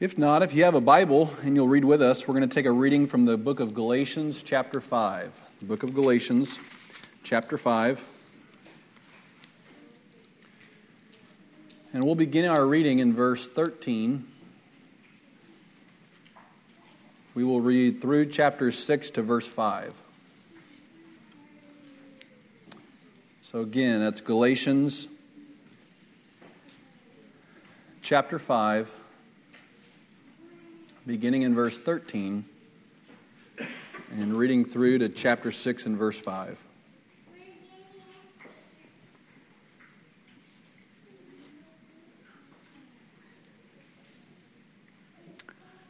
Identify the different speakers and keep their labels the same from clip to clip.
Speaker 1: If not, if you have a Bible and you'll read with us, we're going to take a reading from the book of Galatians, chapter 5. The book of Galatians, chapter 5. And we'll begin our reading in verse 13. We will read through chapter 6 to verse 5. So, again, that's Galatians chapter 5 beginning in verse 13 and reading through to chapter 6 and verse 5.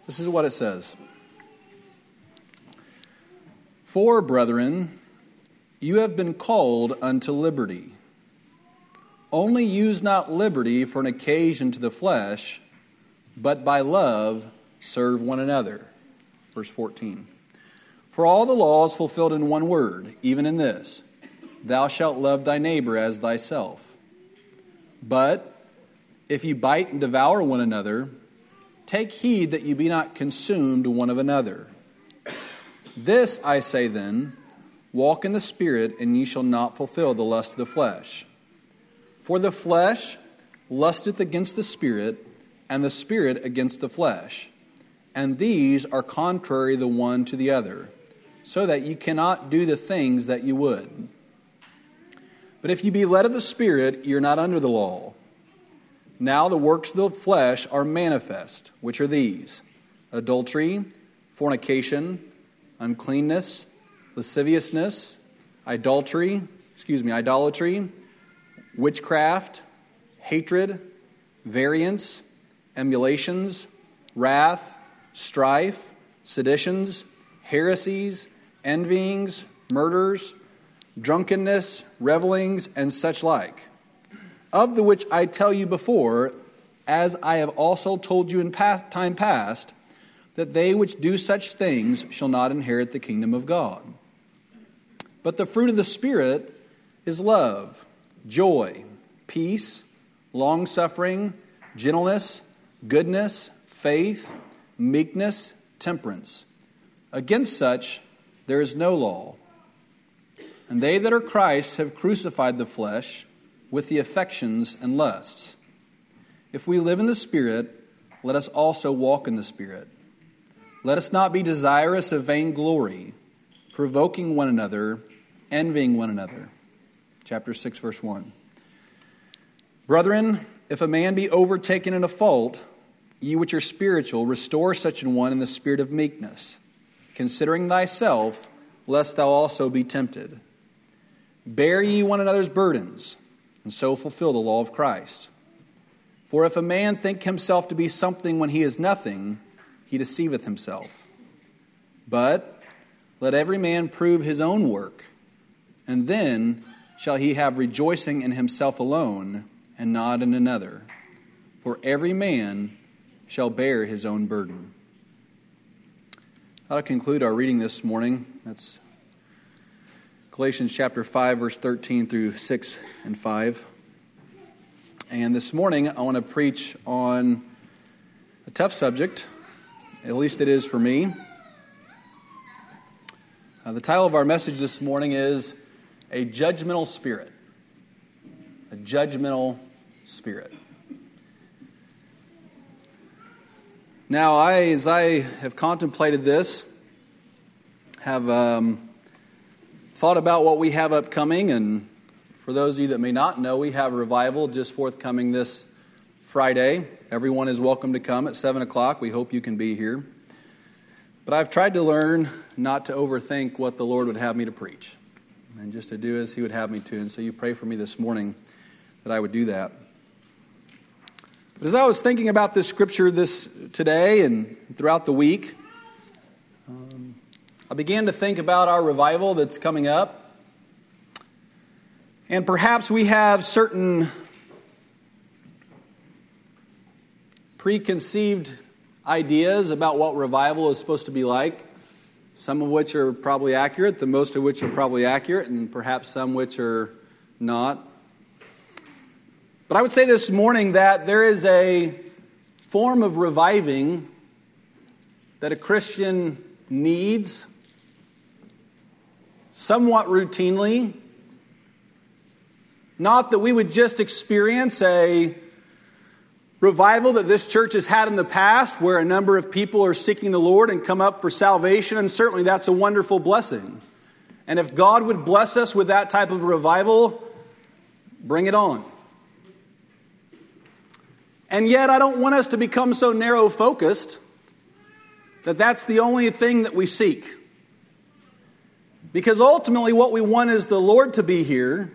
Speaker 1: This is what it says For, brethren, you have been called unto liberty. Only use not liberty for an occasion to the flesh, but by love serve one another. Verse 14. For all the law is fulfilled in one word, even in this Thou shalt love thy neighbor as thyself. But if you bite and devour one another, take heed that you be not consumed one of another. This I say then walk in the Spirit, and ye shall not fulfill the lust of the flesh. For the flesh lusteth against the Spirit, and the Spirit against the flesh and these are contrary the one to the other, so that you cannot do the things that you would. But if you be led of the Spirit, you're not under the law. Now the works of the flesh are manifest, which are these adultery, fornication, uncleanness, lasciviousness, idolatry, excuse me, idolatry, witchcraft, hatred, variance, emulations, wrath strife, seditions, heresies, envyings, murders, drunkenness, revelings, and such like, of the which I tell you before, as I have also told you in past, time past, that they which do such things shall not inherit the kingdom of God. But the fruit of the Spirit is love, joy, peace, long suffering, gentleness, goodness, faith meekness, temperance. Against such there is no law. And they that are Christ have crucified the flesh with the affections and lusts. If we live in the Spirit, let us also walk in the Spirit. Let us not be desirous of vainglory, provoking one another, envying one another. Chapter 6, verse 1. Brethren, if a man be overtaken in a fault, Ye which are spiritual, restore such an one in the spirit of meekness, considering thyself, lest thou also be tempted. Bear ye one another's burdens, and so fulfill the law of Christ. For if a man think himself to be something when he is nothing, he deceiveth himself. But let every man prove his own work, and then shall he have rejoicing in himself alone, and not in another. For every man shall bear his own burden. I'll conclude our reading this morning. That's Galatians chapter 5, verse 13 through 6 and 5. And this morning, I want to preach on a tough subject, at least it is for me. Uh, the title of our message this morning is A Judgmental Spirit. A Judgmental Spirit. Now, I, as I have contemplated this, have um, thought about what we have upcoming, and for those of you that may not know, we have a revival just forthcoming this Friday. Everyone is welcome to come at 7 o'clock. We hope you can be here. But I've tried to learn not to overthink what the Lord would have me to preach, and just to do as He would have me to. And so you pray for me this morning that I would do that. But as I was thinking about this scripture this today and throughout the week, um, I began to think about our revival that's coming up. And perhaps we have certain preconceived ideas about what revival is supposed to be like, some of which are probably accurate, the most of which are probably accurate, and perhaps some which are not. But I would say this morning that there is a form of reviving that a Christian needs somewhat routinely. Not that we would just experience a revival that this church has had in the past where a number of people are seeking the Lord and come up for salvation, and certainly that's a wonderful blessing. And if God would bless us with that type of revival, bring it on. And yet, I don't want us to become so narrow focused that that's the only thing that we seek. Because ultimately, what we want is the Lord to be here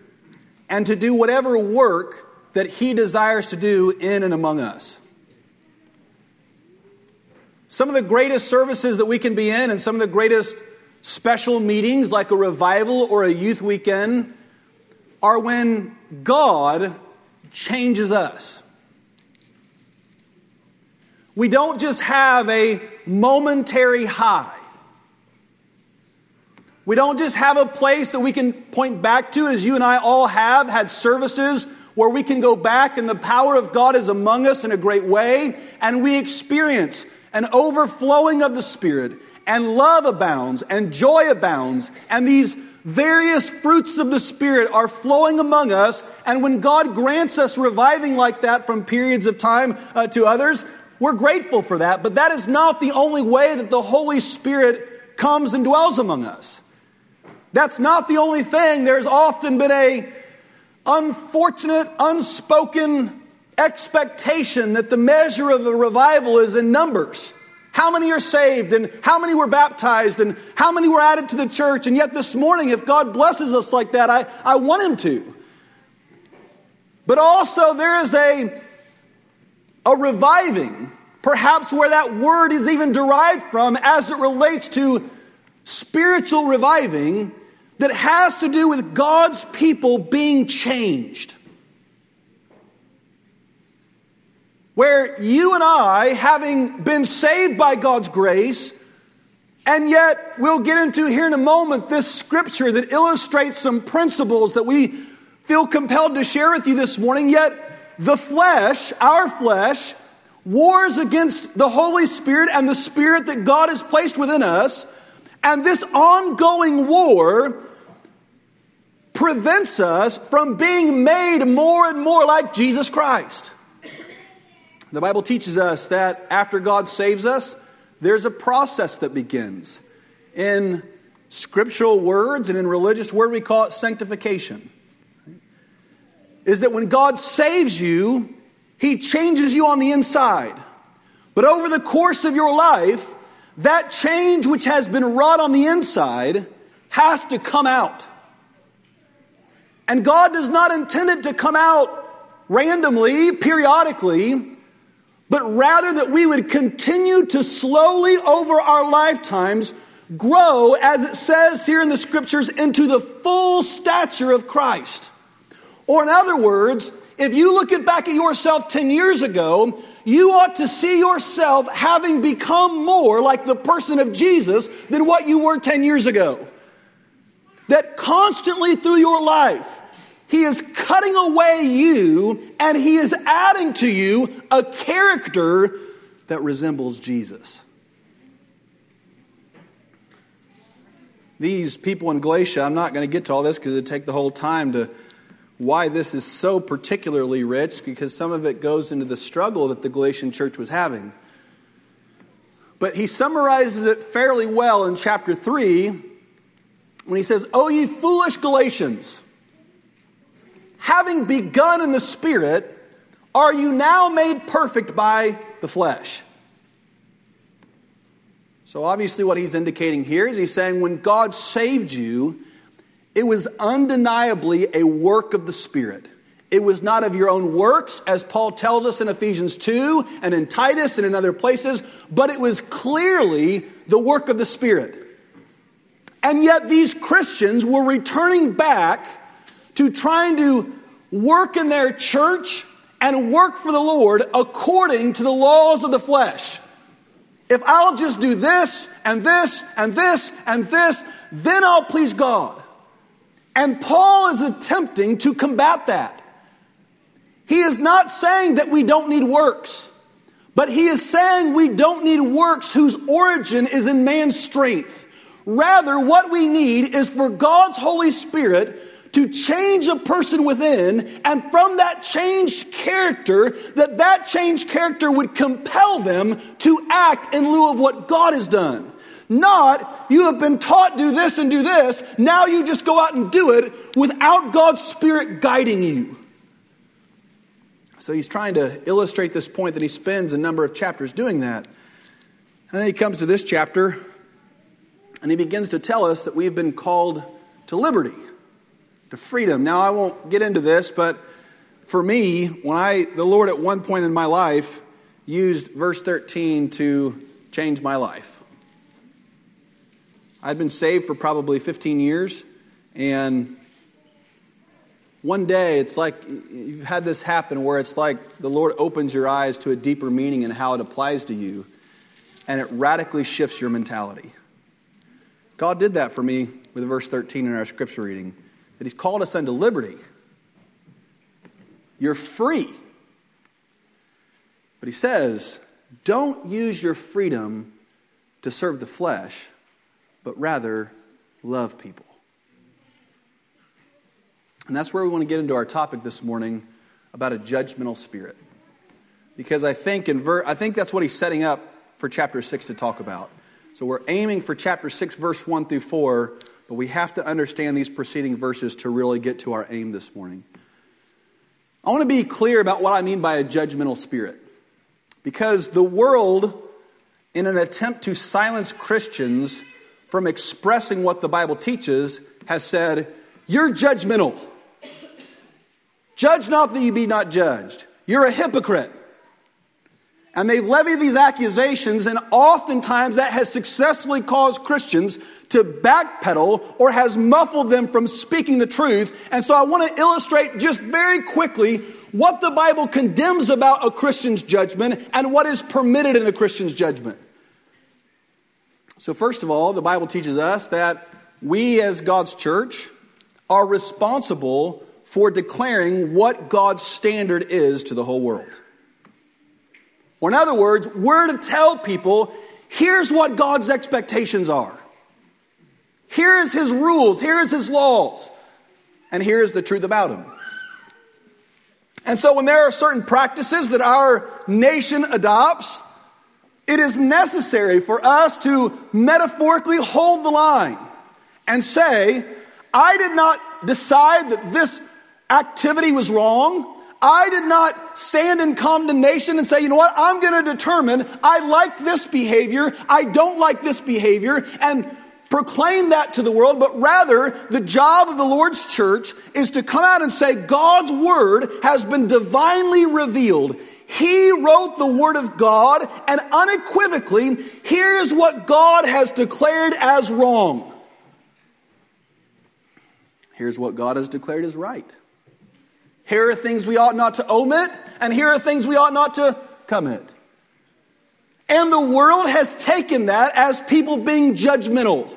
Speaker 1: and to do whatever work that He desires to do in and among us. Some of the greatest services that we can be in, and some of the greatest special meetings, like a revival or a youth weekend, are when God changes us. We don't just have a momentary high. We don't just have a place that we can point back to, as you and I all have had services where we can go back and the power of God is among us in a great way, and we experience an overflowing of the Spirit, and love abounds, and joy abounds, and these various fruits of the Spirit are flowing among us. And when God grants us reviving like that from periods of time uh, to others, we're grateful for that, but that is not the only way that the Holy Spirit comes and dwells among us. That's not the only thing. There's often been a unfortunate, unspoken expectation that the measure of a revival is in numbers. How many are saved and how many were baptized and how many were added to the church? And yet this morning, if God blesses us like that, I, I want Him to. But also, there is a a reviving, perhaps where that word is even derived from as it relates to spiritual reviving that has to do with God's people being changed. Where you and I, having been saved by God's grace, and yet we'll get into here in a moment this scripture that illustrates some principles that we feel compelled to share with you this morning, yet the flesh, our flesh, wars against the Holy Spirit and the Spirit that God has placed within us. And this ongoing war prevents us from being made more and more like Jesus Christ. The Bible teaches us that after God saves us, there's a process that begins. In scriptural words and in religious word, we call it sanctification is that when God saves you, He changes you on the inside. But over the course of your life, that change which has been wrought on the inside has to come out. And God does not intend it to come out randomly, periodically, but rather that we would continue to slowly over our lifetimes grow, as it says here in the scriptures, into the full stature of Christ. Or, in other words, if you look at back at yourself 10 years ago, you ought to see yourself having become more like the person of Jesus than what you were 10 years ago. That constantly through your life, He is cutting away you and He is adding to you a character that resembles Jesus. These people in Galatia, I'm not going to get to all this because it'd take the whole time to why this is so particularly rich because some of it goes into the struggle that the Galatian church was having. But he summarizes it fairly well in chapter 3 when he says, O ye foolish Galatians, having begun in the Spirit, are you now made perfect by the flesh? So, obviously, what he's indicating here is he's saying when God saved you, it was undeniably a work of the Spirit. It was not of your own works, as Paul tells us in Ephesians 2 and in Titus and in other places, but it was clearly the work of the Spirit. And yet, these Christians were returning back to trying to work in their church and work for the Lord according to the laws of the flesh. If I'll just do this and this and this and this, then I'll please God. And Paul is attempting to combat that. He is not saying that we don't need works,
Speaker 2: But he is saying we don't need works whose origin is in man's strength. Rather, what we need is for God's Holy Spirit to change a person within, and from that changed character, that that changed character would compel them to act in lieu of what God has done. Not, you have been taught do this and do this, now you just go out and do it without God's Spirit guiding you. So he's trying to illustrate this point that he spends a number of chapters doing that. And then he comes to this chapter and he begins to tell us that we've been called to liberty to freedom. Now, I won't get into this, but for me, when I, the Lord at one point in my life used verse 13 to change my life. I'd been saved for probably 15 years, and one day it's like you've had this happen where it's like the Lord opens your eyes to a deeper meaning and how it applies to you, and it radically shifts your mentality. God did that for me with verse 13 in our scripture reading that He's called us unto liberty. You're free. But He says, don't use your freedom to serve the flesh, but rather love people. And that's where we want to get into our topic this morning about a judgmental spirit. Because I think, in ver- I think that's what he's setting up for chapter 6 to talk about. So we're aiming for chapter 6, verse 1 through 4 but we have to understand these preceding verses to really get to our aim this morning. I want to be clear about what I mean by a judgmental spirit. Because the world, in an attempt to silence Christians from expressing what the Bible teaches, has said, You're judgmental. Judge not that you be not judged. You're a hypocrite. And they've levied these accusations, and oftentimes that has successfully caused Christians to backpedal or has muffled them from speaking the truth. And so I want to illustrate just very quickly what the Bible condemns about a Christian's judgment and what is permitted in a Christian's judgment. So, first of all, the Bible teaches us that we, as God's church, are responsible for declaring what God's standard is to the whole world. Or, in other words, we're to tell people here's what God's expectations are. Here is his rules, here is his laws, and here is the truth about him. And so, when there are certain practices that our nation adopts, it is necessary for us to metaphorically hold the line and say, I did not decide that this activity was wrong. I did not stand in condemnation and say, you know what, I'm going to determine I like this behavior, I don't like this behavior, and proclaim that to the world, but rather the job of the Lord's church is to come out and say, God's word has been divinely revealed. He wrote the word of God, and unequivocally, here is what God has declared as wrong. Here's what God has declared as right. Here are things we ought not to omit, and here are things we ought not to commit. And the world has taken that as people being judgmental.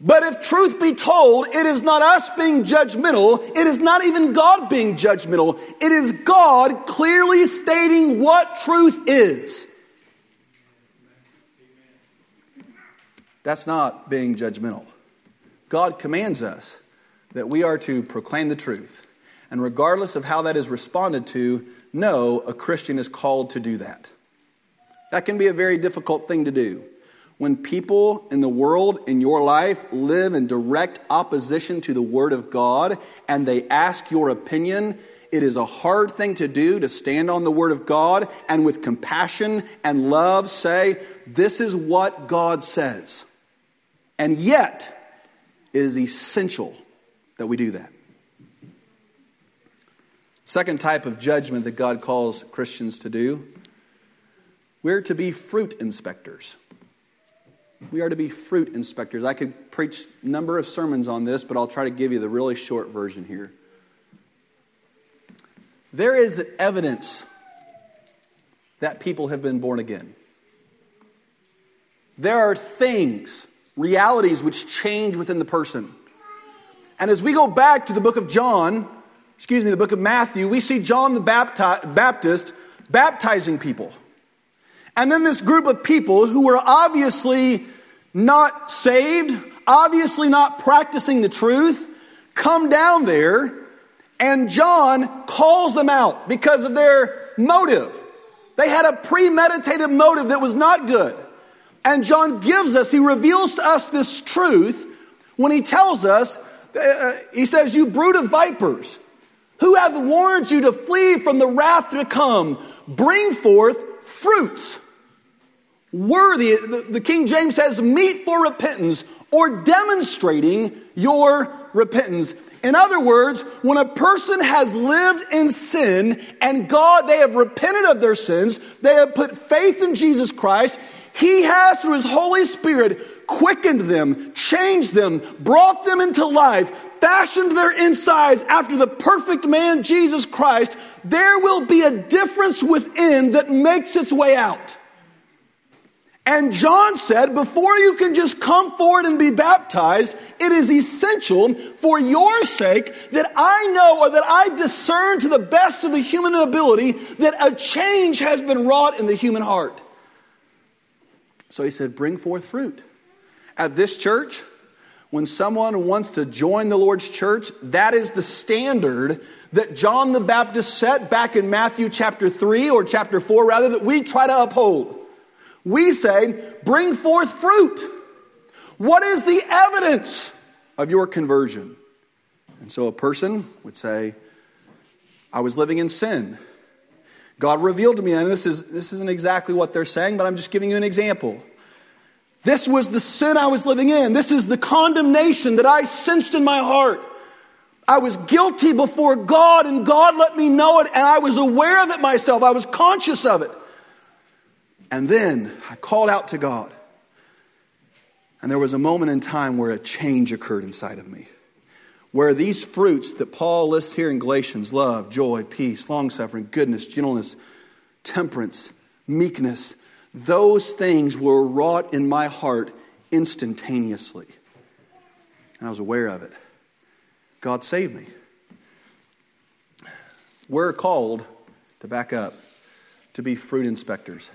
Speaker 2: But if truth be told, it is not us being judgmental. It is not even God being judgmental. It is God clearly stating what truth is. That's not being judgmental. God commands us that we are to proclaim the truth. And regardless of how that is responded to, know a Christian is called to do that. That can be a very difficult thing to do. When people in the world, in your life, live in direct opposition to the Word of God and they ask your opinion, it is a hard thing to do to stand on the Word of God and with compassion and love say, This is what God says. And yet, it is essential that we do that. Second type of judgment that God calls Christians to do we're to be fruit inspectors. We are to be fruit inspectors. I could preach a number of sermons on this, but I'll try to give you the really short version here. There is evidence that people have been born again. There are things, realities, which change within the person. And as we go back to the book of John, excuse me, the book of Matthew, we see John the Baptist baptizing people. And then this group of people who were obviously not saved, obviously not practicing the truth, come down there and John calls them out because of their motive. They had a premeditated motive that was not good. And John gives us, he reveals to us this truth when he tells us, uh, uh, he says, You brood of vipers, who hath warned you to flee from the wrath to come? Bring forth fruits worthy, the, the King James says, meet for repentance or demonstrating your repentance. In other words, when a person has lived in sin and God, they have repented of their sins, they have put faith in Jesus Christ, He has, through His Holy Spirit, quickened them, changed them, brought them into life, fashioned their insides after the perfect man, Jesus Christ. There will be a difference within that makes its way out. And John said, before you can just come forward and be baptized, it is essential for your sake that I know or that I discern to the best of the human ability that a change has been wrought in the human heart. So he said, bring forth fruit. At this church, when someone wants to join the Lord's church, that is the standard that John the Baptist set back in Matthew chapter 3 or chapter 4, rather, that we try to uphold. We say, bring forth fruit. What is the evidence of your conversion? And so a person would say, I was living in sin. God revealed to me, and this, is, this isn't exactly what they're saying, but I'm just giving you an example. This was the sin I was living in. This is the condemnation that I sensed in my heart. I was guilty before God, and God let me know it, and I was aware of it myself. I was conscious of it. And then I called out to God. And there was a moment in time where a change occurred inside of me. Where these fruits that Paul lists here in Galatians love, joy, peace, long suffering, goodness, gentleness, temperance, meekness those things were wrought in my heart instantaneously. And I was aware of it. God saved me. We're called, to back up, to be fruit inspectors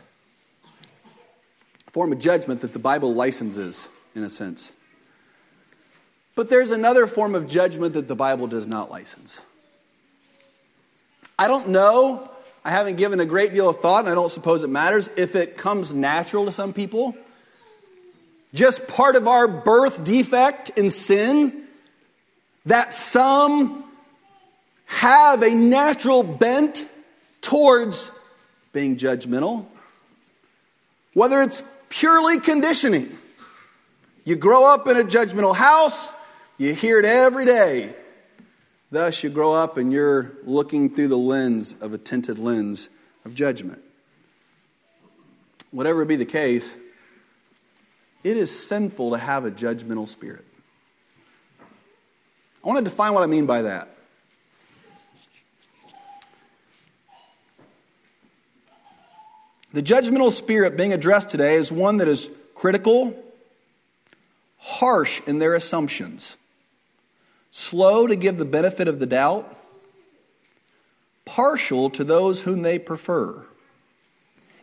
Speaker 2: form of judgment that the Bible licenses, in a sense. But there's another form of judgment that the Bible does not license. I don't know, I haven't given a great deal of thought, and I don't suppose it matters if it comes natural to some people. Just part of our birth defect in sin, that some have a natural bent towards being judgmental. Whether it's purely conditioning. You grow up in a judgmental house, you hear it every day. Thus, you grow up and you're looking through the lens of a tinted lens of judgment. Whatever be the case, it is sinful to have a judgmental spirit. I want to define what I mean by that. The judgmental spirit being addressed today is one that is critical, harsh in their assumptions, slow to give the benefit of the doubt, partial to those whom they prefer,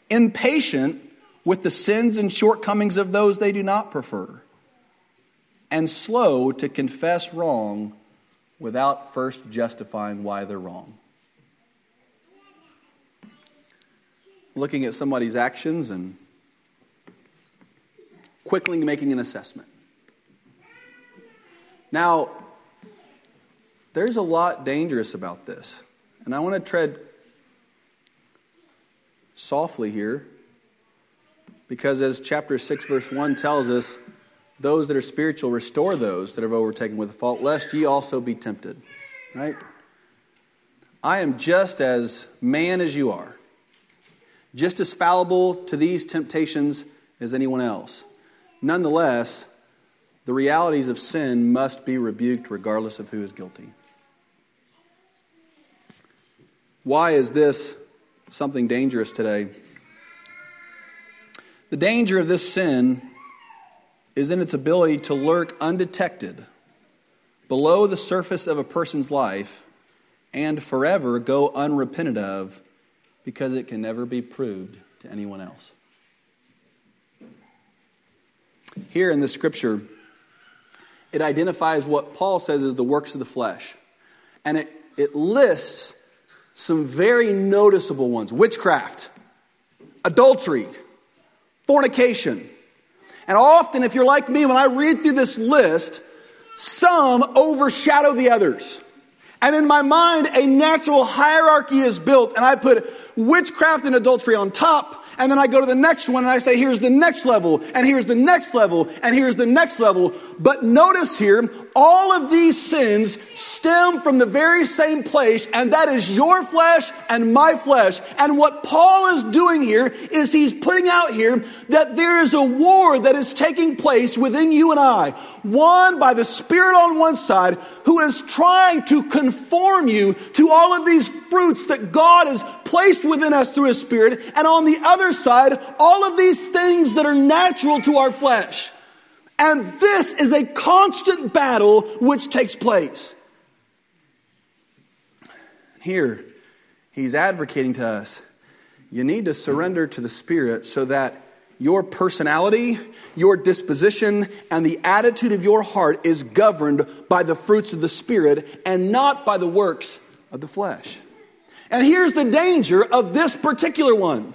Speaker 2: impatient with the sins and shortcomings of those they do not prefer, and slow to confess wrong without first justifying why they're wrong. Looking at somebody's actions and quickly making an assessment. Now, there's a lot dangerous about this. And I want to tread softly here because, as chapter 6, verse 1 tells us, those that are spiritual restore those that have overtaken with a fault, lest ye also be tempted. Right? I am just as man as you are just as fallible to these temptations as anyone else. Nonetheless, the realities of sin must be rebuked regardless of who is guilty. Why is this something dangerous today? The danger of this sin is in its ability to lurk undetected below the surface of a person's life and forever go unrepented of
Speaker 1: because it can never be proved to anyone else. Here in the scripture, it identifies what Paul says is the works of the flesh. And it, it lists some very noticeable ones witchcraft, adultery, fornication. And often, if you're like me, when I read through this list, some overshadow the others. And in my mind, a natural hierarchy is built, and I put witchcraft and adultery on top, and then I go to the next one and I say, here's the next level, and here's the next level, and here's the next level. But notice here, all of these sins stem from the very same place, and that is your flesh and my flesh. And what Paul is doing here is he's putting out here that there is a war that is taking place within you and I. One by the Spirit on one side, who is trying to conform you to all of these fruits that God has placed within us through His Spirit. And on the other side, all of these things that are natural to our flesh. And this is a constant battle which takes place. Here, he's advocating to us you need to surrender to the Spirit so that your personality, your disposition, and the attitude of your heart is governed by the fruits of the Spirit and not by the works of the flesh. And here's the danger of this particular one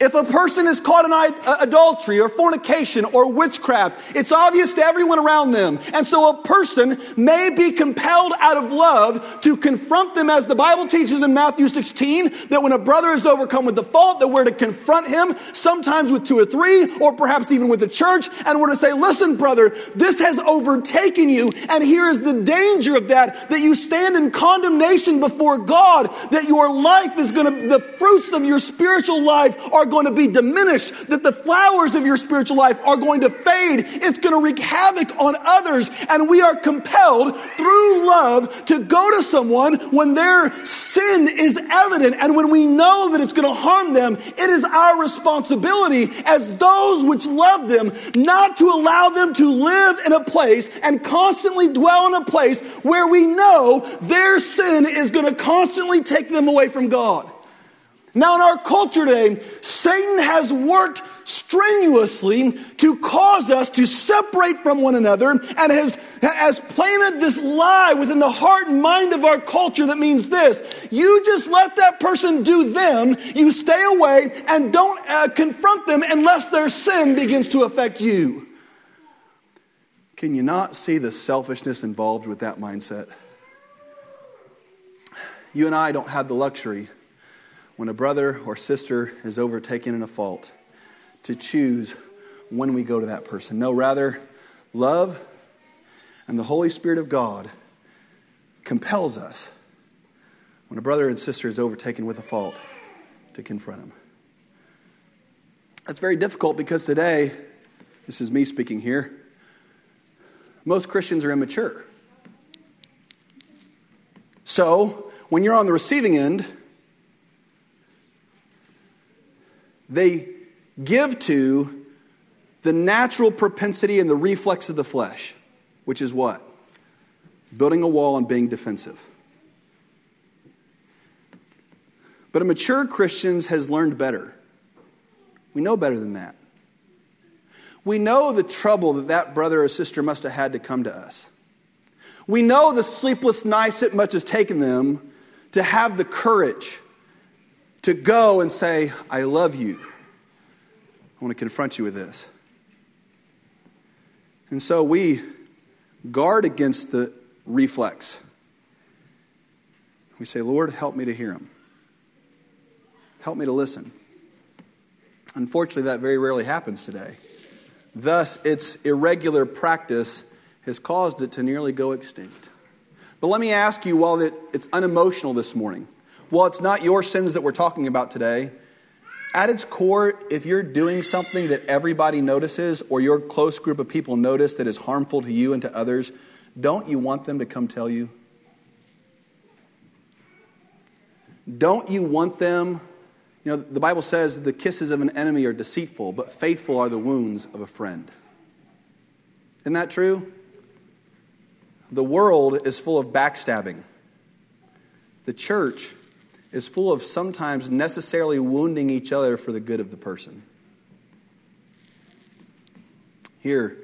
Speaker 1: if a person is caught in uh, adultery or fornication or witchcraft, it's obvious to everyone around them. And so a person may be compelled out of love to confront them as the Bible teaches in Matthew 16 that when a brother is overcome with the fault, that we're to confront him, sometimes with two or three, or perhaps even with the church, and we're to say, listen, brother, this has overtaken you, and here is the danger of that, that you stand in condemnation before God, that your life is gonna, the fruits of your spiritual life are going to be diminished, that the flowers of your spiritual life are going to fade. It's going to wreak havoc on others. And we are compelled through love to go to someone when their sin is evident and when we know that it's going to harm them. It is our responsibility as those which love them not to allow them to live in a place and constantly dwell in a place where we know their sin is going to constantly take them away from God. Now, in our culture today, Satan has worked strenuously to cause us to separate from one another and has, has planted this lie within the heart and mind of our culture that means this you just let that person do them, you stay away and don't uh, confront them unless their sin begins to affect you. Can you not see the selfishness involved with that mindset? You and I don't have the luxury when a brother or sister is overtaken in a fault to choose when we go to that person. No, rather, love and the Holy Spirit of God compels us when a brother and sister is overtaken with a fault to confront him. That's very difficult because today, this is me speaking here, most Christians are immature. So, when you're on the receiving end, They give to the natural propensity and the reflex of the flesh, which is what? Building a wall and being defensive. But a mature Christian has learned better. We know better than that. We know the trouble that that brother or sister must have had to come to us. We know the sleepless nights it must have taken them to have the courage to go and say, I love you. I want to confront you with this. And so we guard against the reflex. We say, Lord, help me to hear him. Help me to listen. Unfortunately, that very rarely happens today. Thus, its irregular practice has caused it to nearly go extinct. But let me ask you, while it's unemotional this morning, well, it's not your sins that we're talking about today. At its core, if you're doing something that everybody notices or your close group of people notice that is harmful to you and to others, don't you want them to come tell you? Don't you want them? You know, the Bible says the kisses of an enemy are deceitful, but faithful are the wounds of a friend. Isn't that true? The world is full of backstabbing. The church
Speaker 2: is full of sometimes necessarily wounding each other for the good of the person. Here,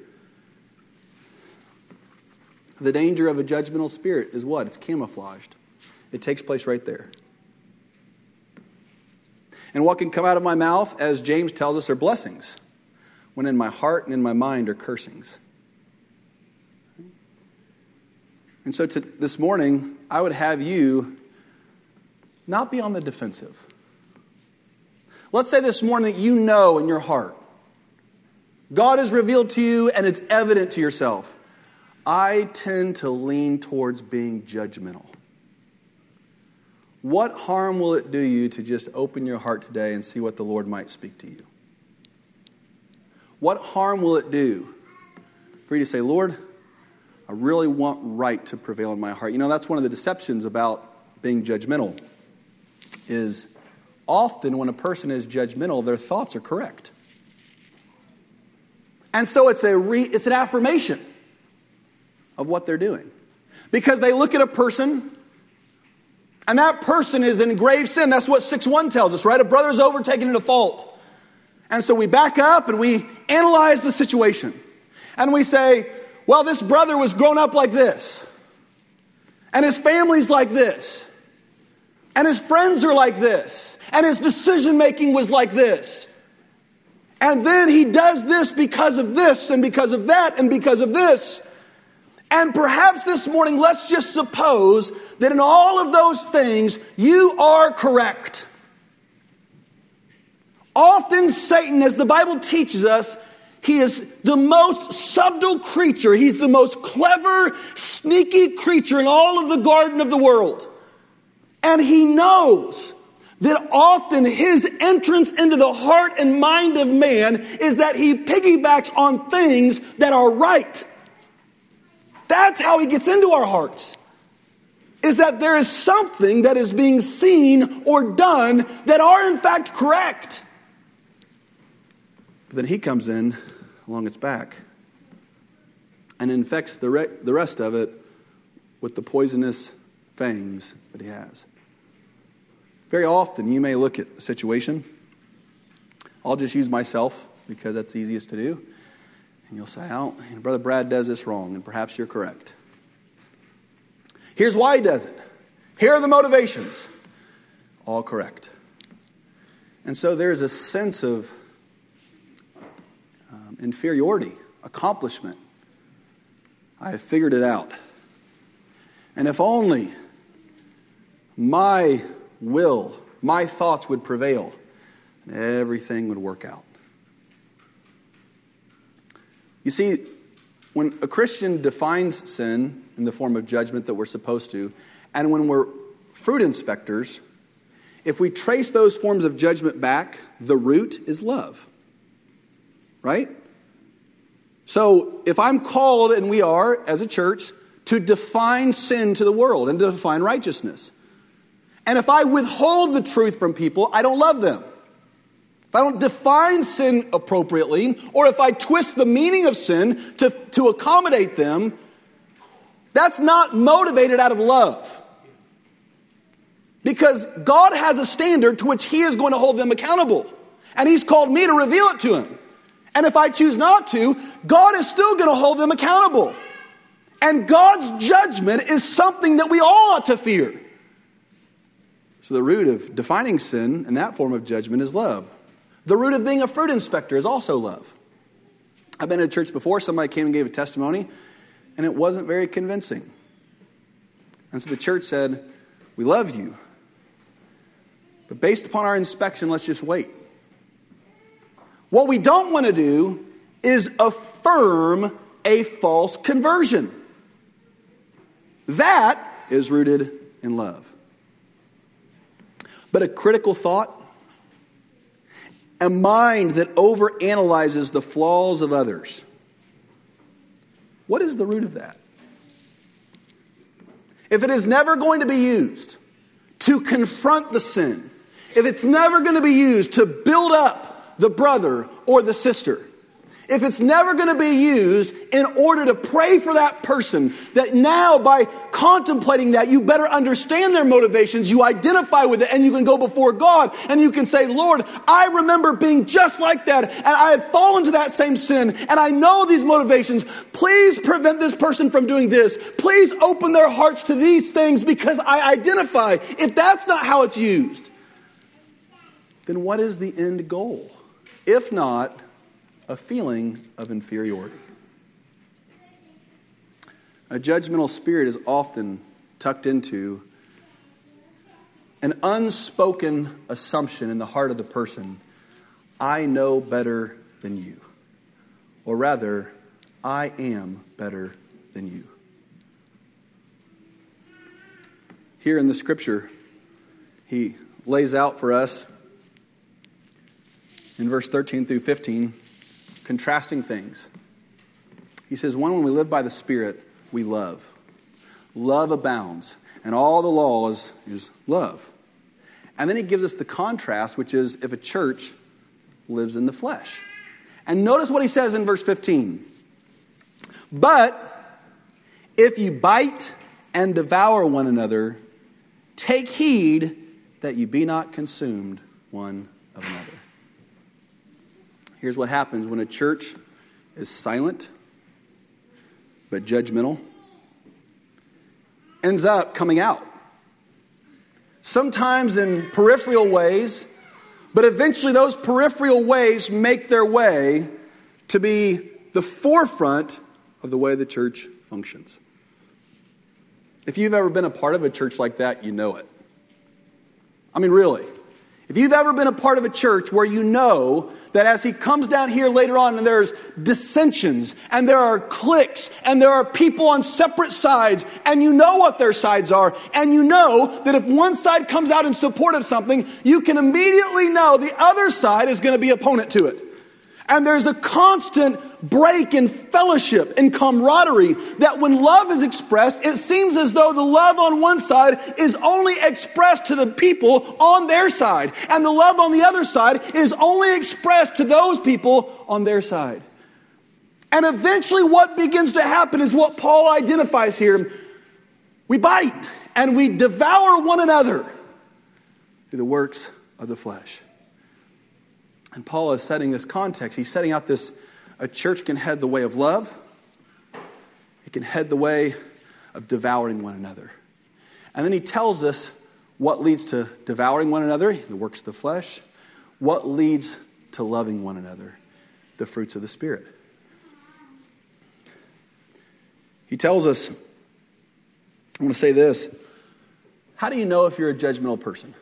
Speaker 2: the danger of a judgmental spirit is what? It's camouflaged. It takes place right there. And what can come out of my mouth, as James tells us, are blessings, when in my heart and in my mind are cursings. And so to, this morning, I would have you not be on the defensive. Let's say this morning that you know in your heart, God has revealed to you and it's evident to yourself. I tend to lean towards being judgmental. What harm will it do you to just open your heart today and see what the Lord might speak to you? What harm will it do for you to say, Lord, I really want right to prevail in my heart? You know, that's one of the deceptions about being judgmental is often when a person is judgmental, their thoughts are correct. And so it's, a re, it's an affirmation of what they're doing. Because they look at a person and that person is in grave sin. That's what 6 1 tells us, right? A brother's overtaken in a fault. And so we back up and we analyze the situation. And we say, well, this brother was grown up like this. And his family's like this. And his friends are like this. And his decision making was like this. And then he does this because of this, and because of that, and because of this. And perhaps this morning, let's just suppose that in all of those things, you are correct. Often, Satan, as the Bible teaches us, he is the most subtle creature. He's the most clever, sneaky creature in all of the garden of the world. And he knows that often his entrance into the heart and mind of man is that he piggybacks on things that are right. That's how he gets into our hearts. Is that there is something that is being seen or done that are in fact correct. But then he comes in along its back and infects the, re- the rest of it with the poisonous fangs that he has. Very often, you may look at a situation. I'll just use myself because that's the easiest to do. And you'll say, oh, Brother Brad does this wrong, and perhaps you're correct. Here's why he does it. Here are the motivations. All correct. And so there's a sense of um, inferiority, accomplishment. I have figured it out. And if only my will, my thoughts would prevail, and everything would work out. You see, when a Christian defines sin in the form of judgment that we're supposed to, and when we're fruit inspectors, if we trace those forms of judgment back, the root is love. Right? So if I'm called, and we are as a church, to define sin to the world and to define righteousness, and if I withhold the truth from people, I don't love them. If I don't define sin appropriately, or if I twist the meaning of sin to, to accommodate them, that's not motivated out of love. Because God has a standard to which He is going to hold them accountable. And He's called me to reveal it to Him. And if I choose not to, God is still going to hold them accountable. And God's judgment is something that we all ought to fear. So, the root of defining sin in that form of judgment is love. The root of being a fruit inspector is also love. I've been in a church before, somebody came and gave a testimony, and it wasn't very convincing. And so the church said, We love you, but based upon our inspection, let's just wait. What we don't want to do is affirm a false conversion. That is rooted in love. But a critical thought, a mind that overanalyzes the flaws of others. What is the root of that? If it is never going to be used to confront the sin, if it's never going to be used to build up the brother or the sister, if it's never going to be used in order to pray for that person, that now by contemplating that, you better understand their motivations, you identify with it, and you can go before God and you can say, Lord, I remember being just like that, and I have fallen to that same sin, and I know these motivations. Please prevent this person from doing this. Please open their hearts to these things because I identify. If that's not how it's used, then what is the end goal? If not, a feeling of inferiority. A judgmental spirit is often tucked into an unspoken assumption in the heart of the person I know better than you. Or rather, I am better than you. Here in the scripture, he lays out for us in verse 13 through 15 contrasting things. He says, One, when we live by the Spirit, we love. Love abounds, and all the law is, is love. And then he gives us the contrast, which is if a church lives in the flesh. And notice what he says in verse 15. But if you bite and devour one another, take heed that you be not consumed one of another. Here's what happens when a church is silent but judgmental, ends up coming out. Sometimes in peripheral ways, but eventually those peripheral ways make their way to be the forefront of the way the church functions. If you've ever been a part of a church like that, you know it. I mean, really. If you've ever been a part of a church where you know that as he comes down here later on and there's dissensions and there are cliques and there are people on separate sides and you know what their sides are and you know that if one side comes out in support of something, you can immediately know the other side is going to be opponent to it. And there's a constant break in fellowship and camaraderie that when love is expressed, it seems as though the love on one side is only expressed to the people on their side. And the love on the other side is only expressed to those people on their side. And eventually, what begins to happen is what Paul identifies here. We bite and we devour one another through the works of the flesh. And Paul is setting this context. He's setting out this a church can head the way of love, it can head the way of devouring one another. And then he tells us what leads to devouring one another, the works of the flesh, what leads to loving one another, the fruits of the Spirit. He tells us, I'm going to say this how do you know if you're a judgmental person?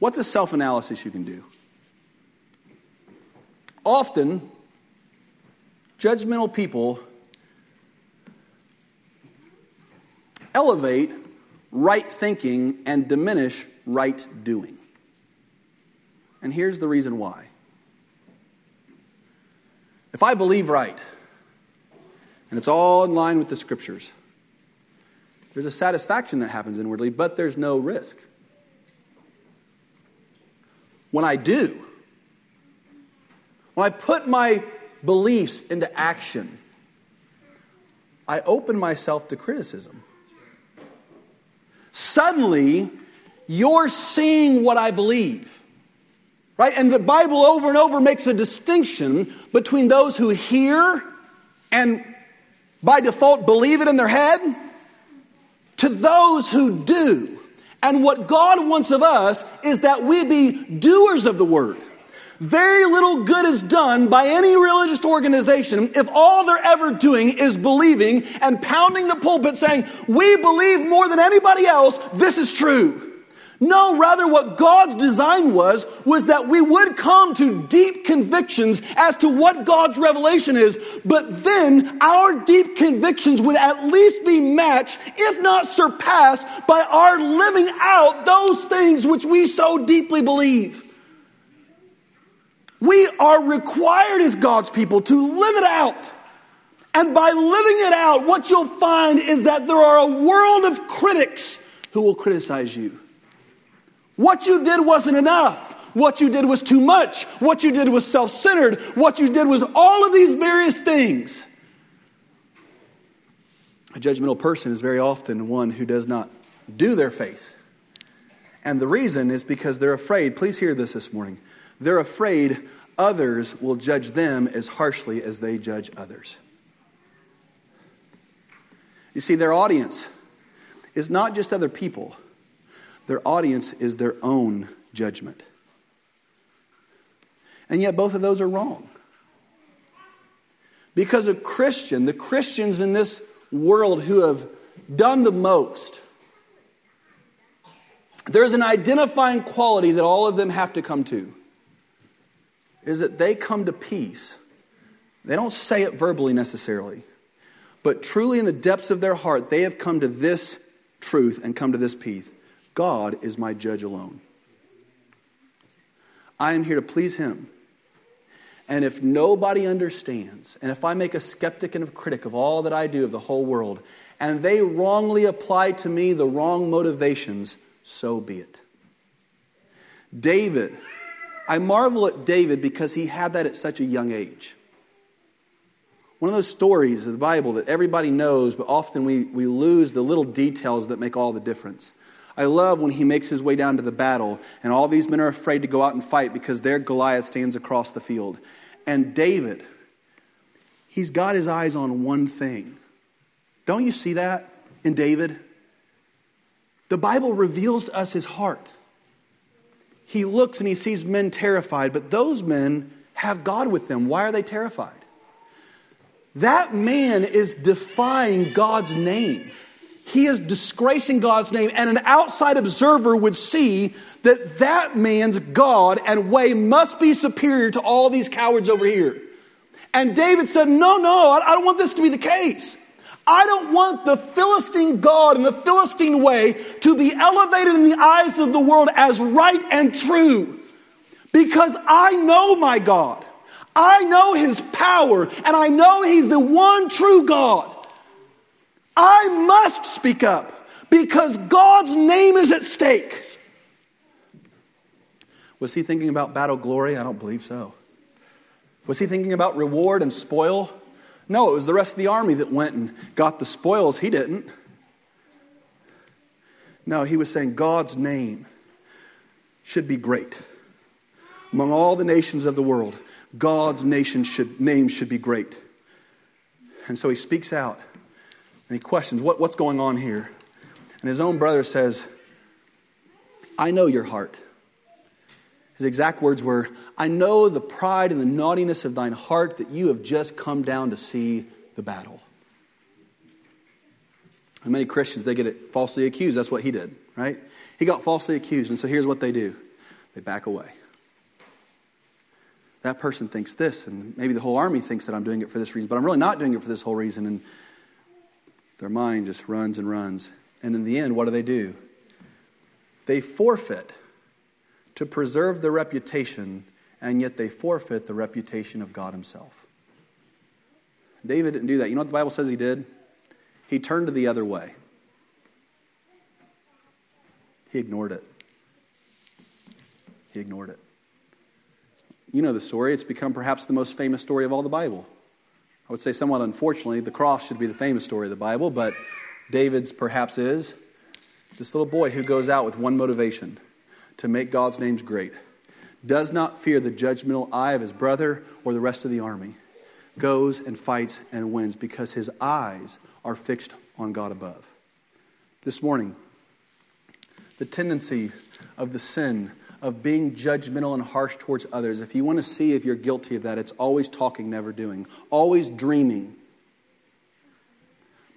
Speaker 2: What's a self analysis you can do? Often, judgmental people elevate right thinking and diminish right doing. And here's the reason why. If I believe right, and it's all in line with the scriptures, there's a satisfaction that happens inwardly, but there's no risk. When I do, when I put my beliefs into action, I open myself to criticism. Suddenly, you're seeing what I believe. Right? And the Bible over and over makes a distinction between those who hear and by default believe it in their head to those who do. And what God wants of us is that we be doers of the word. Very little good is done by any religious organization if all they're ever doing is believing and pounding the pulpit saying, We believe more than anybody else, this is true. No, rather, what God's design was, was that we would come to deep convictions as to what God's revelation is, but then our deep convictions would at least be matched, if not surpassed, by our living out those things which we so deeply believe. We are required as God's people to live it out. And by living it out, what you'll find is that there are a world of critics who will criticize you. What you did wasn't enough. What you did was too much. What you did was self centered. What you did was all of these various things. A judgmental person is very often one who does not do their faith. And the reason is because they're afraid. Please hear this this morning. They're afraid others will judge them as harshly as they judge others. You see, their audience is not just other people, their audience is their own judgment. And yet, both of those are wrong. Because a Christian, the Christians in this world who have done the most, there's an identifying quality that all of them have to come to is that they come to peace. They don't say it verbally necessarily, but truly in the depths of their heart, they have come to this truth and come to this peace God is my judge alone. I am here to please Him. And if nobody understands, and if I make a skeptic and a critic of all that I do of the whole world, and they wrongly apply to me the wrong motivations, so be it. David, I marvel at David because he had that at such a young age. One of those stories of the Bible that everybody knows, but often we, we lose the little details that make all the difference. I love when he makes his way down to the battle, and all these men are afraid to go out and fight because there Goliath stands across the field. And David, he's got his eyes on one thing. Don't you see that in David? The Bible reveals to us his heart. He looks and he sees men terrified, but those men have God with them. Why are they terrified? That man is defying God's name. He is disgracing God's name, and an outside observer would see that that man's God and way must be superior to all these cowards over here. And David said, No, no, I don't want this to be the case. I don't want the Philistine God and the Philistine way to be elevated in the eyes of the world as right and true because I know my God. I know his power and I know he's the one true God. I must speak up because God's name is at stake. Was he thinking about battle glory? I don't believe so. Was he thinking about reward and spoil? No, it was the rest of the army that went and got the spoils. He didn't. No, he was saying God's name should be great. Among all the nations of the world, God's nation should, name should be great. And so he speaks out and he questions what, what's going on here. And his own brother says, I know your heart. His exact words were, I know the pride and the naughtiness of thine heart that you have just come down to see the battle. And many Christians, they get it falsely accused. That's what he did, right? He got falsely accused. And so here's what they do they back away. That person thinks this, and maybe the whole army thinks that I'm doing it for this reason, but I'm really not doing it for this whole reason. And their mind just runs and runs. And in the end, what do they do? They forfeit to preserve the reputation, and yet they forfeit the reputation of God Himself. David didn't do that. You know what the Bible says he did? He turned to the other way, he ignored it. He ignored it. You know the story. It's become perhaps the most famous story of all the Bible. I would say, somewhat unfortunately, the cross should be the famous story of the Bible, but David's perhaps is. This little boy who goes out with one motivation to make God's names great, does not fear the judgmental eye of his brother or the rest of the army, goes and fights and wins because his eyes are fixed on God above. This morning, the tendency of the sin of being judgmental and harsh towards others, if you want to see if you're guilty of that, it's always talking, never doing, always dreaming,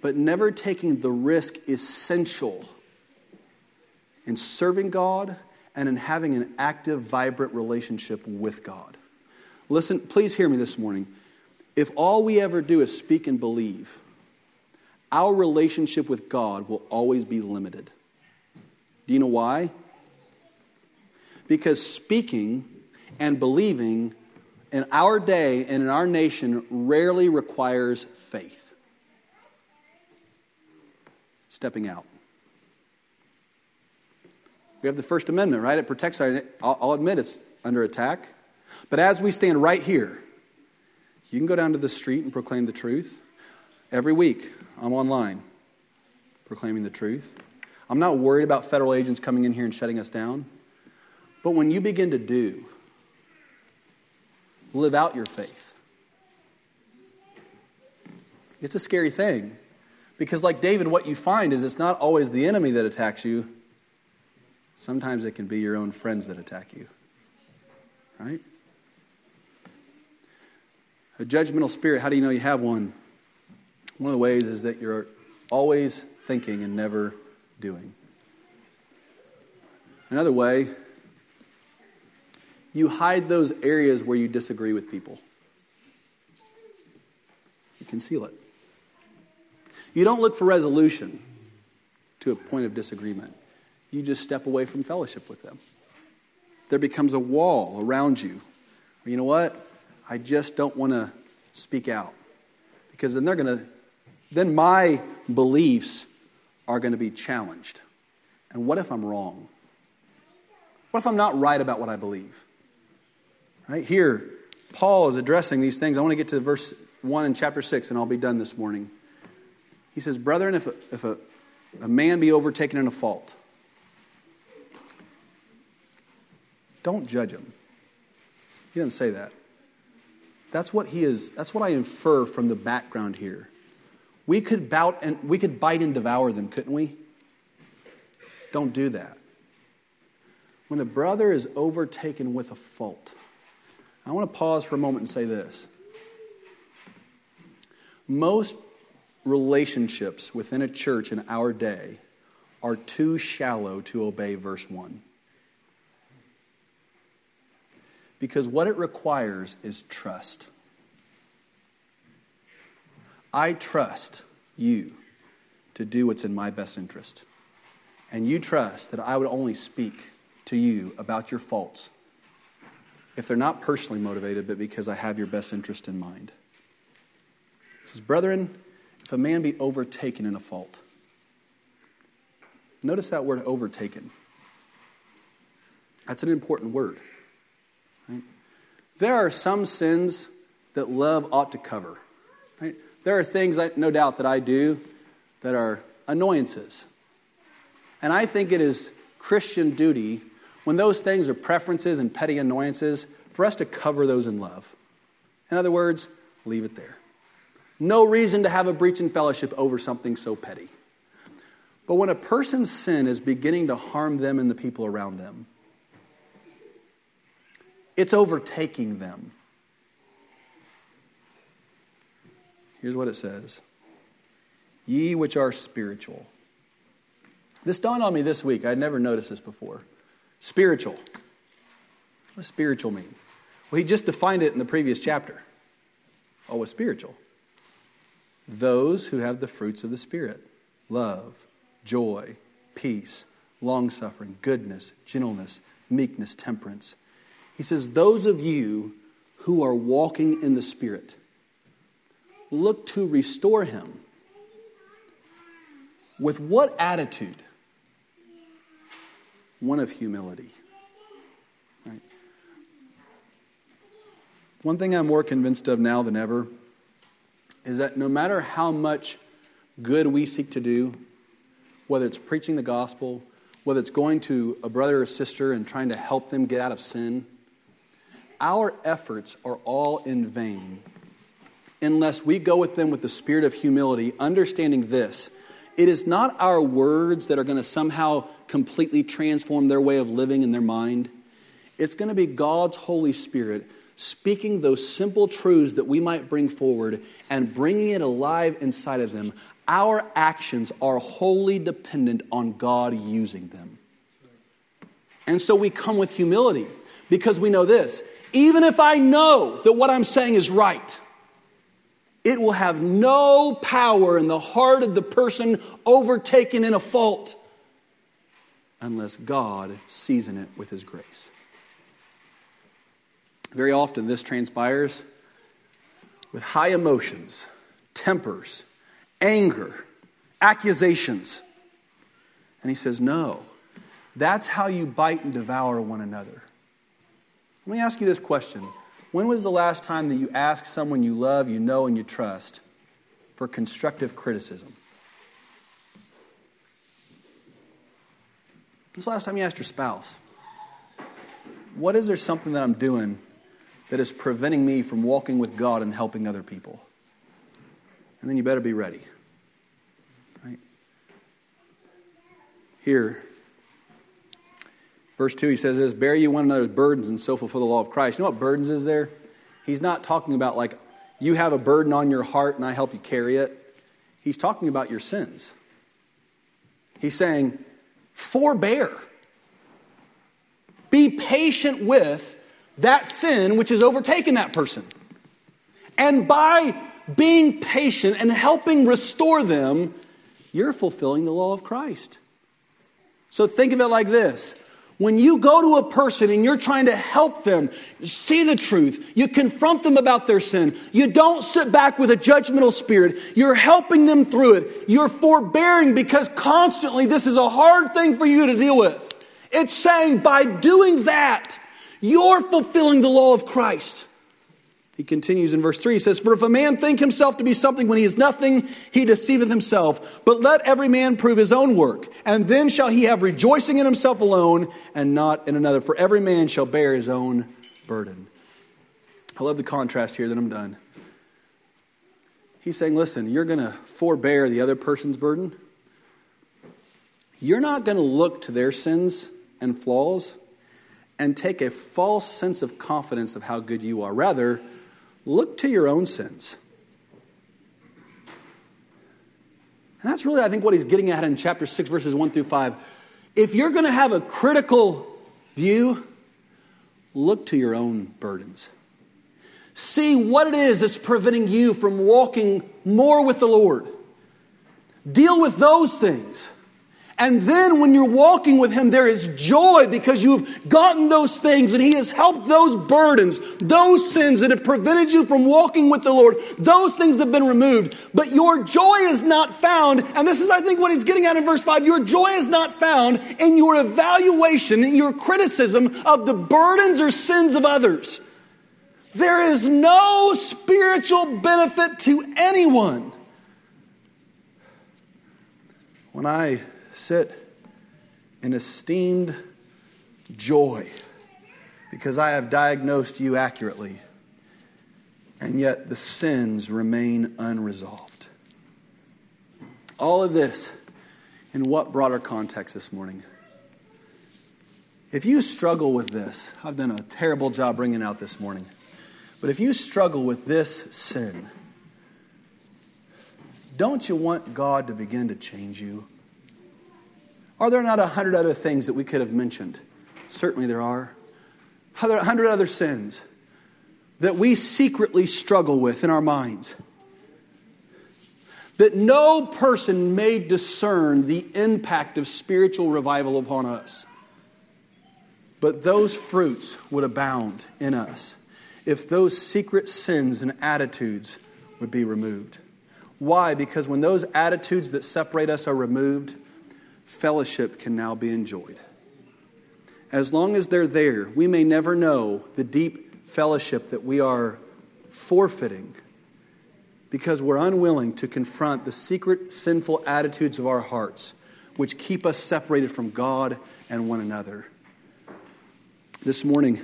Speaker 2: but never taking the risk essential in serving God and in having an active, vibrant relationship with God. Listen, please hear me this morning. If all we ever do is speak and believe, our relationship with God will always be limited. Do you know why? Because speaking and believing in our day and in our nation rarely requires faith. Stepping out. We have the First Amendment, right? It protects our. I'll, admit it's under attack. But as we stand right here, you can go down to the street and proclaim the truth. Every week, I'm online proclaiming the truth. I'm not worried about federal agents coming in here and shutting us down. But when you begin to do, live out your faith, it's a scary thing. Because, like David, what you find is it's not always the enemy that attacks you, sometimes it can be your own friends that attack you. Right? A judgmental spirit, how do you know you have one? One of the ways is that you're always thinking and never doing. Another way, you hide those areas where you disagree with people. You conceal it. You don't look for resolution to a point of disagreement. You just step away from fellowship with them. There becomes a wall around you. You know what? I just don't want to speak out. Because then they're going to, then my beliefs are going to be challenged. And what if I'm wrong? What if I'm not right about what I believe? Right here, Paul is addressing these things. I want to get to verse 1 in chapter 6, and I'll be done this morning. He says, Brethren, if a, if a, a man be overtaken in a fault, don't judge him. He doesn't say that. That's what he is, that's what I infer from the background here. We could bout and we could bite and devour them, couldn't we? Don't do that. When a brother is overtaken with a fault, I want to pause for a moment and say this. Most relationships within a church in our day are too shallow to obey verse 1. Because what it requires is trust. I trust you to do what's in my best interest. And you trust that I would only speak to you about your faults if they're not personally motivated, but because I have your best interest in mind. It says, Brethren, if a man be overtaken in a fault, notice that word overtaken. That's an important word. Right? There are some sins that love ought to cover. Right? There are things, I, no doubt, that I do that are annoyances. And I think it is Christian duty, when those things are preferences and petty annoyances, for us to cover those in love. In other words, leave it there. No reason to have a breach in fellowship over something so petty. But when a person's sin is beginning to harm them and the people around them, it's overtaking them. Here's what it says Ye which are spiritual. This dawned on me this week. I'd never noticed this before. Spiritual. What does spiritual mean? Well, he just defined it in the previous chapter. Oh, what's spiritual? Those who have the fruits of the Spirit love, joy, peace, long suffering, goodness, gentleness, meekness, temperance. He says, Those of you who are walking in the Spirit, look to restore him. With what attitude? One of humility. Right? One thing I'm more convinced of now than ever is that no matter how much good we seek to do, whether it's preaching the gospel, whether it's going to a brother or sister and trying to help them get out of sin, our efforts are all in vain unless we go with them with the spirit of humility, understanding this. It is not our words that are going to somehow completely transform their way of living in their mind. It's going to be God's Holy Spirit speaking those simple truths that we might bring forward and bringing it alive inside of them, our actions are wholly dependent on God using them. And so we come with humility because we know this even if I know that what I'm saying is right, it will have no power in the heart of the person overtaken in a fault unless God season it with his grace. Very often, this transpires with high emotions, tempers, anger, accusations. And he says, No, That's how you bite and devour one another. Let me ask you this question When was the last time that you asked someone you love, you know, and you trust for constructive criticism? When's the last time you asked your spouse? What is there something that I'm doing that is preventing me from walking with God and helping other people? And then you better be ready. Right? Here, verse 2, he says this Bear you one another's burdens and so fulfill the law of Christ. You know what burdens is there? He's not talking about like you have a burden on your heart and I help you carry it. He's talking about your sins. He's saying, forbear. Be patient with that sin which has overtaken that person. And by being patient and helping restore them, you're fulfilling the law of Christ. So think of it like this when you go to a person and you're trying to help them see the truth, you confront them about their sin. You don't sit back with a judgmental spirit. You're helping them through it. You're forbearing because constantly this is a hard thing for you to deal with. It's saying by doing that, you're fulfilling the law of Christ. He continues in verse 3. He says, For if a man think himself to be something when he is nothing, he deceiveth himself. But let every man prove his own work, and then shall he have rejoicing in himself alone and not in another. For every man shall bear his own burden. I love the contrast here, then I'm done. He's saying, Listen, you're going to forbear the other person's burden. You're not going to look to their sins and flaws and take a false sense of confidence of how good you are. Rather, look to your own sins. And that's really, I think, what he's getting at in chapter 6, verses 1 through 5. If you're going to have a critical view, look to your own burdens. See what it is that's preventing you from walking more with the Lord. Deal with those things. And then when you're walking with Him, there is joy because you've gotten those things and He has helped those burdens, those sins that have prevented you from walking with the Lord. Those things have been removed. But your joy is not found, and this is, I think, what He's getting at in verse 5. Your joy is not found in your evaluation, in your criticism of the burdens or sins of others. There is no spiritual benefit to anyone. When I sit in esteemed joy because I have diagnosed you accurately, and yet the sins remain unresolved. All of this in what broader context this morning? If you struggle with this, I've done a terrible job bringing out this morning, but if you struggle with this sin, don't you want God to begin to change you? Are there not a hundred other things that we could have mentioned? Certainly there are. Are there a hundred other sins that we secretly struggle with in our minds? That no person may discern the impact of spiritual revival upon us. But those fruits would abound in us if those secret sins and attitudes would be removed. Why? Because when those attitudes that separate us are removed, fellowship can now be enjoyed. As long as they're there, we may never know the deep fellowship that we are forfeiting because we're unwilling to confront the secret sinful attitudes of our hearts, which keep us separated from God and one another. This morning,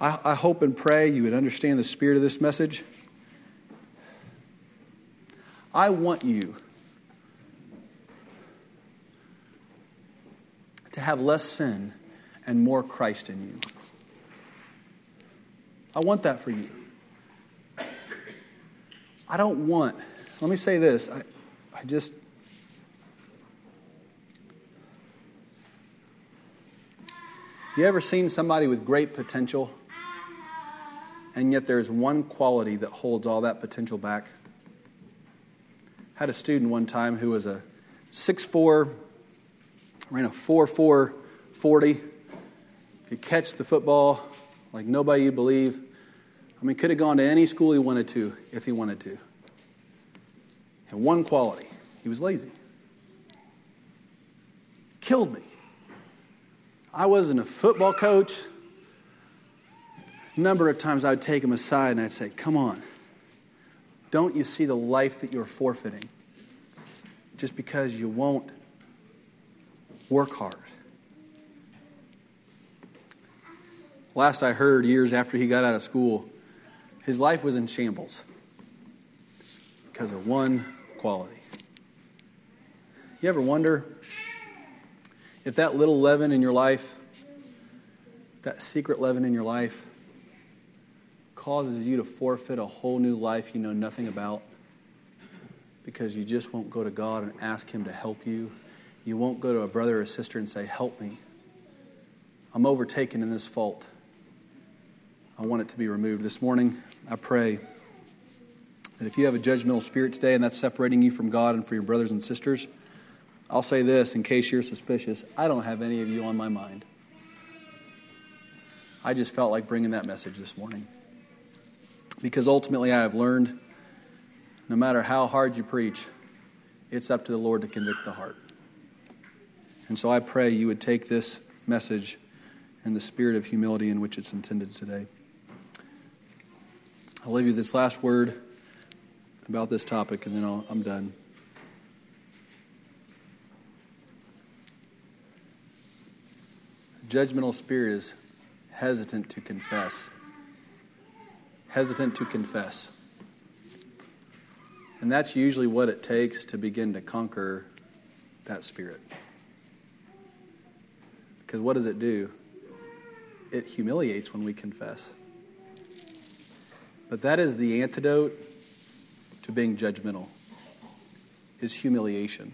Speaker 2: I, I hope and pray you would understand the spirit of this message. I want you to have less sin and more Christ in you. I want that for you. I don't want, let me say this. I, I just, you ever seen somebody with great potential and yet there's one quality that holds all that potential back? had a student one time who was a 6'4, ran a 4 4 40. Could catch the football like nobody you believe. I mean, could have gone to any school he wanted to if he wanted to. And one quality he was lazy. Killed me. I wasn't a football coach. A number of times I would take him aside and I'd say, Come on, don't you see the life that you're forfeiting just because you won't work hard? Last I heard, years after he got out of school, his life was in shambles because of one quality. You ever wonder if that little leaven in your life, that secret leaven in your life, causes you to forfeit a whole new life you know nothing about because you just won't go to God and ask Him to help you? You won't go to a brother or sister and say, Help me. I'm overtaken in this fault. I want it to be removed. This morning, I pray that if you have a judgmental spirit today and that's separating you from God and for your brothers and sisters, I'll say this in case you're suspicious I don't have any of you on my mind. I just felt like bringing that message this morning. Because ultimately, I have learned no matter how hard you preach, it's up to the Lord to convict the heart. And so I pray you would take this message in the spirit of humility in which it's intended today. I'll leave you this last word about this topic, and then I'll, I'm done. judgmental spirit is hesitant to confess. Hesitant to confess. And that's usually what it takes to begin to conquer that spirit. Because what does it do? It humiliates when we confess. But that is the antidote to being judgmental is humiliation.